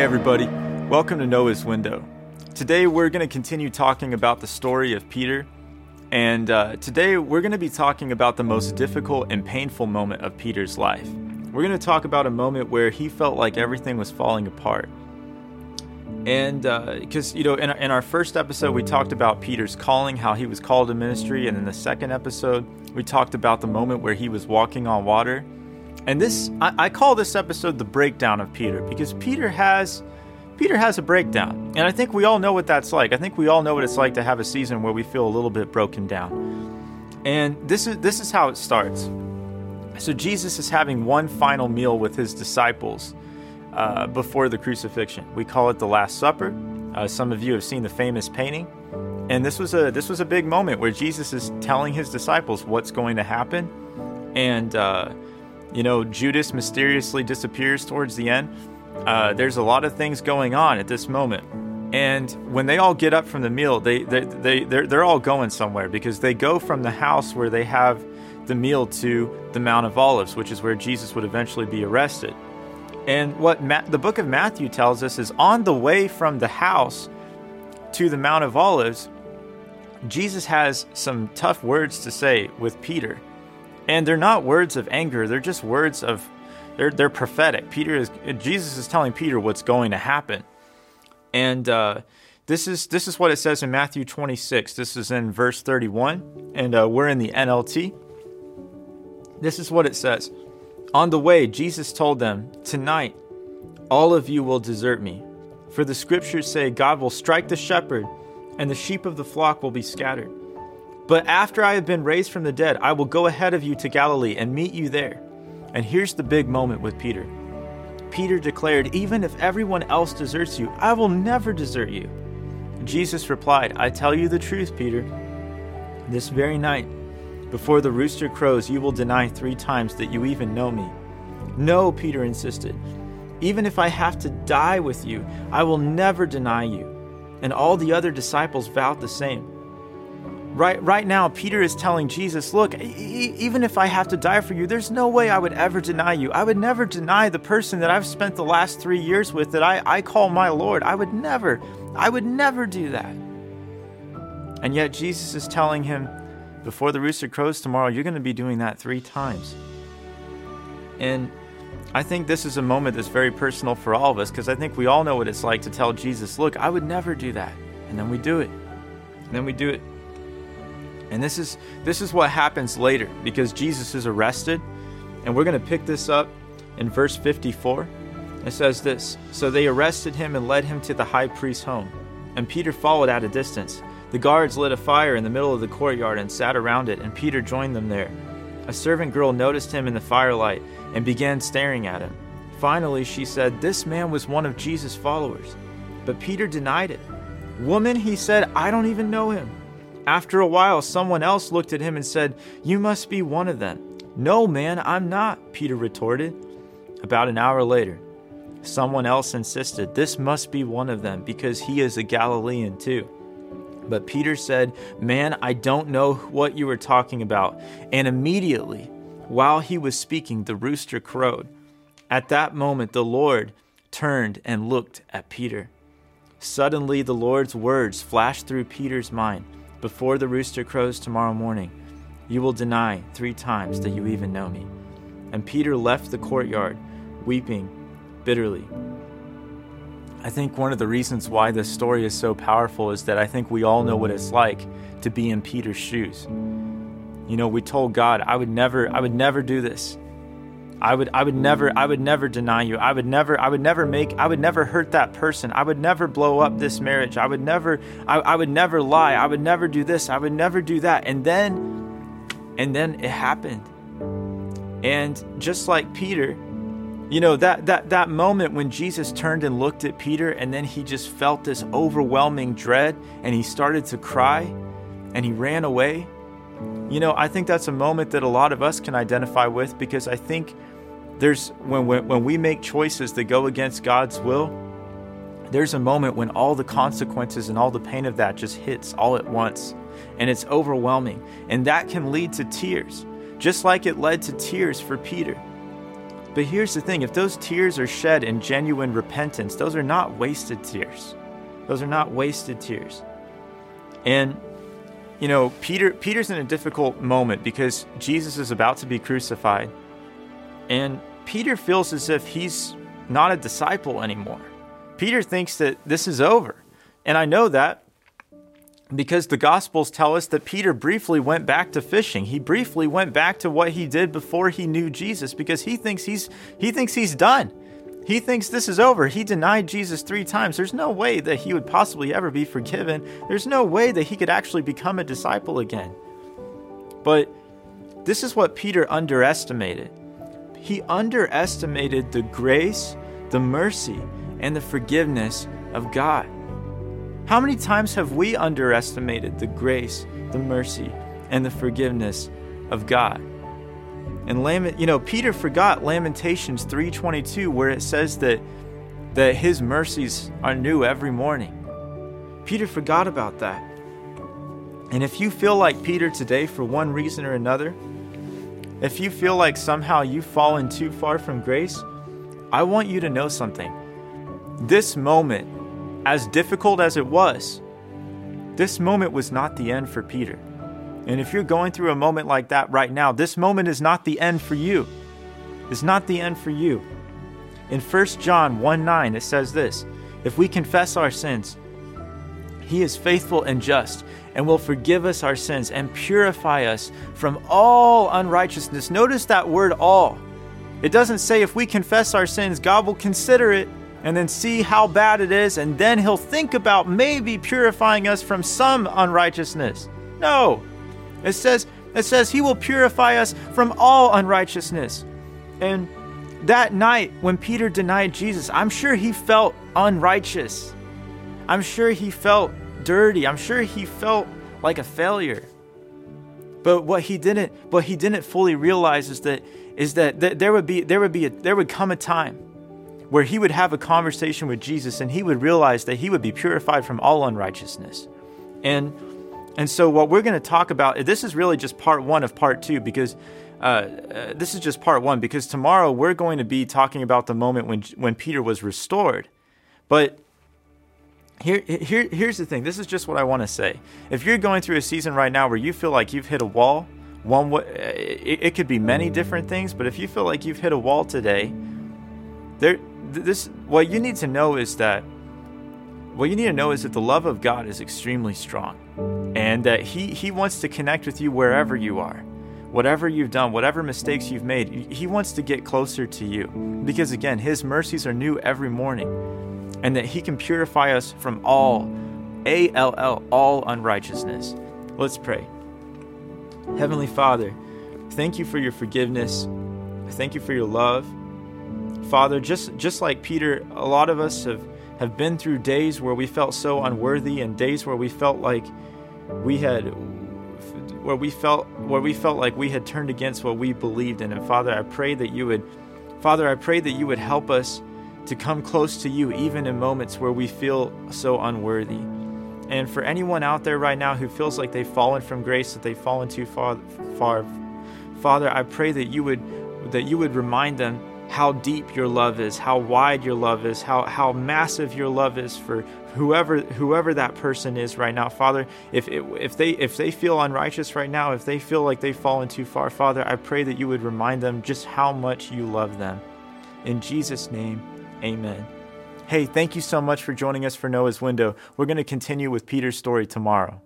Hey, everybody. Welcome to Noah's Window. Today, we're going to continue talking about the story of Peter. And uh, today, we're going to be talking about the most difficult and painful moment of Peter's life. We're going to talk about a moment where he felt like everything was falling apart. And because, uh, you know, in, in our first episode, we talked about Peter's calling, how he was called to ministry. And in the second episode, we talked about the moment where he was walking on water and this, I, I call this episode the breakdown of Peter because Peter has Peter has a breakdown. And I think we all know what that's like. I think we all know what it's like to have a season where we feel a little bit broken down. And this is this is how it starts. So Jesus is having one final meal with his disciples uh, before the crucifixion. We call it the Last Supper. Uh, some of you have seen the famous painting, and this was a this was a big moment where Jesus is telling his disciples what's going to happen, and uh, you know, Judas mysteriously disappears towards the end. Uh, there's a lot of things going on at this moment. And when they all get up from the meal, they, they, they, they're, they're all going somewhere because they go from the house where they have the meal to the Mount of Olives, which is where Jesus would eventually be arrested. And what Ma- the book of Matthew tells us is on the way from the house to the Mount of Olives, Jesus has some tough words to say with Peter. And they're not words of anger, they're just words of they're they're prophetic. Peter is Jesus is telling Peter what's going to happen. And uh, this is this is what it says in Matthew 26. This is in verse 31, and uh, we're in the NLT. This is what it says. On the way, Jesus told them, Tonight, all of you will desert me. For the scriptures say, God will strike the shepherd, and the sheep of the flock will be scattered. But after I have been raised from the dead, I will go ahead of you to Galilee and meet you there. And here's the big moment with Peter. Peter declared, Even if everyone else deserts you, I will never desert you. Jesus replied, I tell you the truth, Peter. This very night, before the rooster crows, you will deny three times that you even know me. No, Peter insisted. Even if I have to die with you, I will never deny you. And all the other disciples vowed the same. Right, right now, Peter is telling Jesus, Look, e- even if I have to die for you, there's no way I would ever deny you. I would never deny the person that I've spent the last three years with that I, I call my Lord. I would never, I would never do that. And yet, Jesus is telling him, Before the rooster crows tomorrow, you're going to be doing that three times. And I think this is a moment that's very personal for all of us because I think we all know what it's like to tell Jesus, Look, I would never do that. And then we do it. And then we do it and this is this is what happens later because Jesus is arrested. And we're going to pick this up in verse 54. It says this So they arrested him and led him to the high priest's home. And Peter followed at a distance. The guards lit a fire in the middle of the courtyard and sat around it, and Peter joined them there. A servant girl noticed him in the firelight and began staring at him. Finally, she said, This man was one of Jesus' followers. But Peter denied it. Woman, he said, I don't even know him. After a while, someone else looked at him and said, You must be one of them. No, man, I'm not, Peter retorted. About an hour later, someone else insisted, This must be one of them because he is a Galilean too. But Peter said, Man, I don't know what you are talking about. And immediately, while he was speaking, the rooster crowed. At that moment, the Lord turned and looked at Peter. Suddenly, the Lord's words flashed through Peter's mind. Before the rooster crows tomorrow morning, you will deny three times that you even know me. And Peter left the courtyard, weeping bitterly. I think one of the reasons why this story is so powerful is that I think we all know what it's like to be in Peter's shoes. You know, we told God, I would never I would never do this. I would I would never I would never deny you. I would never I would never make I would never hurt that person. I would never blow up this marriage. I would never I, I would never lie. I would never do this. I would never do that. And then and then it happened. And just like Peter, you know, that that that moment when Jesus turned and looked at Peter and then he just felt this overwhelming dread and he started to cry and he ran away. You know, I think that's a moment that a lot of us can identify with because I think there's when, when, when we make choices that go against God's will, there's a moment when all the consequences and all the pain of that just hits all at once. And it's overwhelming. And that can lead to tears, just like it led to tears for Peter. But here's the thing if those tears are shed in genuine repentance, those are not wasted tears. Those are not wasted tears. And you know, Peter Peter's in a difficult moment because Jesus is about to be crucified. And Peter feels as if he's not a disciple anymore. Peter thinks that this is over. And I know that because the Gospels tell us that Peter briefly went back to fishing. He briefly went back to what he did before he knew Jesus because he thinks he's he thinks he's done. He thinks this is over. He denied Jesus three times. There's no way that he would possibly ever be forgiven. There's no way that he could actually become a disciple again. But this is what Peter underestimated. He underestimated the grace, the mercy, and the forgiveness of God. How many times have we underestimated the grace, the mercy, and the forgiveness of God? And Lament, you know, Peter forgot Lamentations 3:22 where it says that that his mercies are new every morning. Peter forgot about that. And if you feel like Peter today for one reason or another, if you feel like somehow you've fallen too far from grace, I want you to know something. This moment as difficult as it was, this moment was not the end for Peter. And if you're going through a moment like that right now, this moment is not the end for you. It's not the end for you. In 1 John 1 9, it says this If we confess our sins, he is faithful and just and will forgive us our sins and purify us from all unrighteousness. Notice that word all. It doesn't say if we confess our sins, God will consider it and then see how bad it is, and then he'll think about maybe purifying us from some unrighteousness. No. It says it says he will purify us from all unrighteousness. And that night when Peter denied Jesus, I'm sure he felt unrighteous. I'm sure he felt dirty. I'm sure he felt like a failure. But what he didn't what he didn't fully realize is that is that there would be there would be a, there would come a time where he would have a conversation with Jesus and he would realize that he would be purified from all unrighteousness. And and so what we're going to talk about this is really just part 1 of part 2 because uh, uh, this is just part 1 because tomorrow we're going to be talking about the moment when when Peter was restored. But here, here, here's the thing. This is just what I want to say. If you're going through a season right now where you feel like you've hit a wall, one it, it could be many different things, but if you feel like you've hit a wall today, there this what you need to know is that what you need to know is that the love of God is extremely strong and that he he wants to connect with you wherever you are. Whatever you've done whatever mistakes you've made he wants to get closer to you because again his mercies are new every morning and that he can purify us from all a l l all unrighteousness. Let's pray. Heavenly father thank you for your forgiveness. Thank you for your love. Father, just, just like Peter, a lot of us have, have been through days where we felt so unworthy and days where we felt like we had where we felt where we felt like we had turned against what we believed in. And Father, I pray that you would Father, I pray that you would help us to come close to you even in moments where we feel so unworthy. And for anyone out there right now who feels like they've fallen from grace, that they've fallen too far, far Father, I pray that you would that you would remind them how deep your love is, how wide your love is, how, how massive your love is for whoever whoever that person is right now. Father, if it, if they if they feel unrighteous right now, if they feel like they've fallen too far, Father, I pray that you would remind them just how much you love them. In Jesus' name, amen. Hey, thank you so much for joining us for Noah's Window. We're going to continue with Peter's story tomorrow.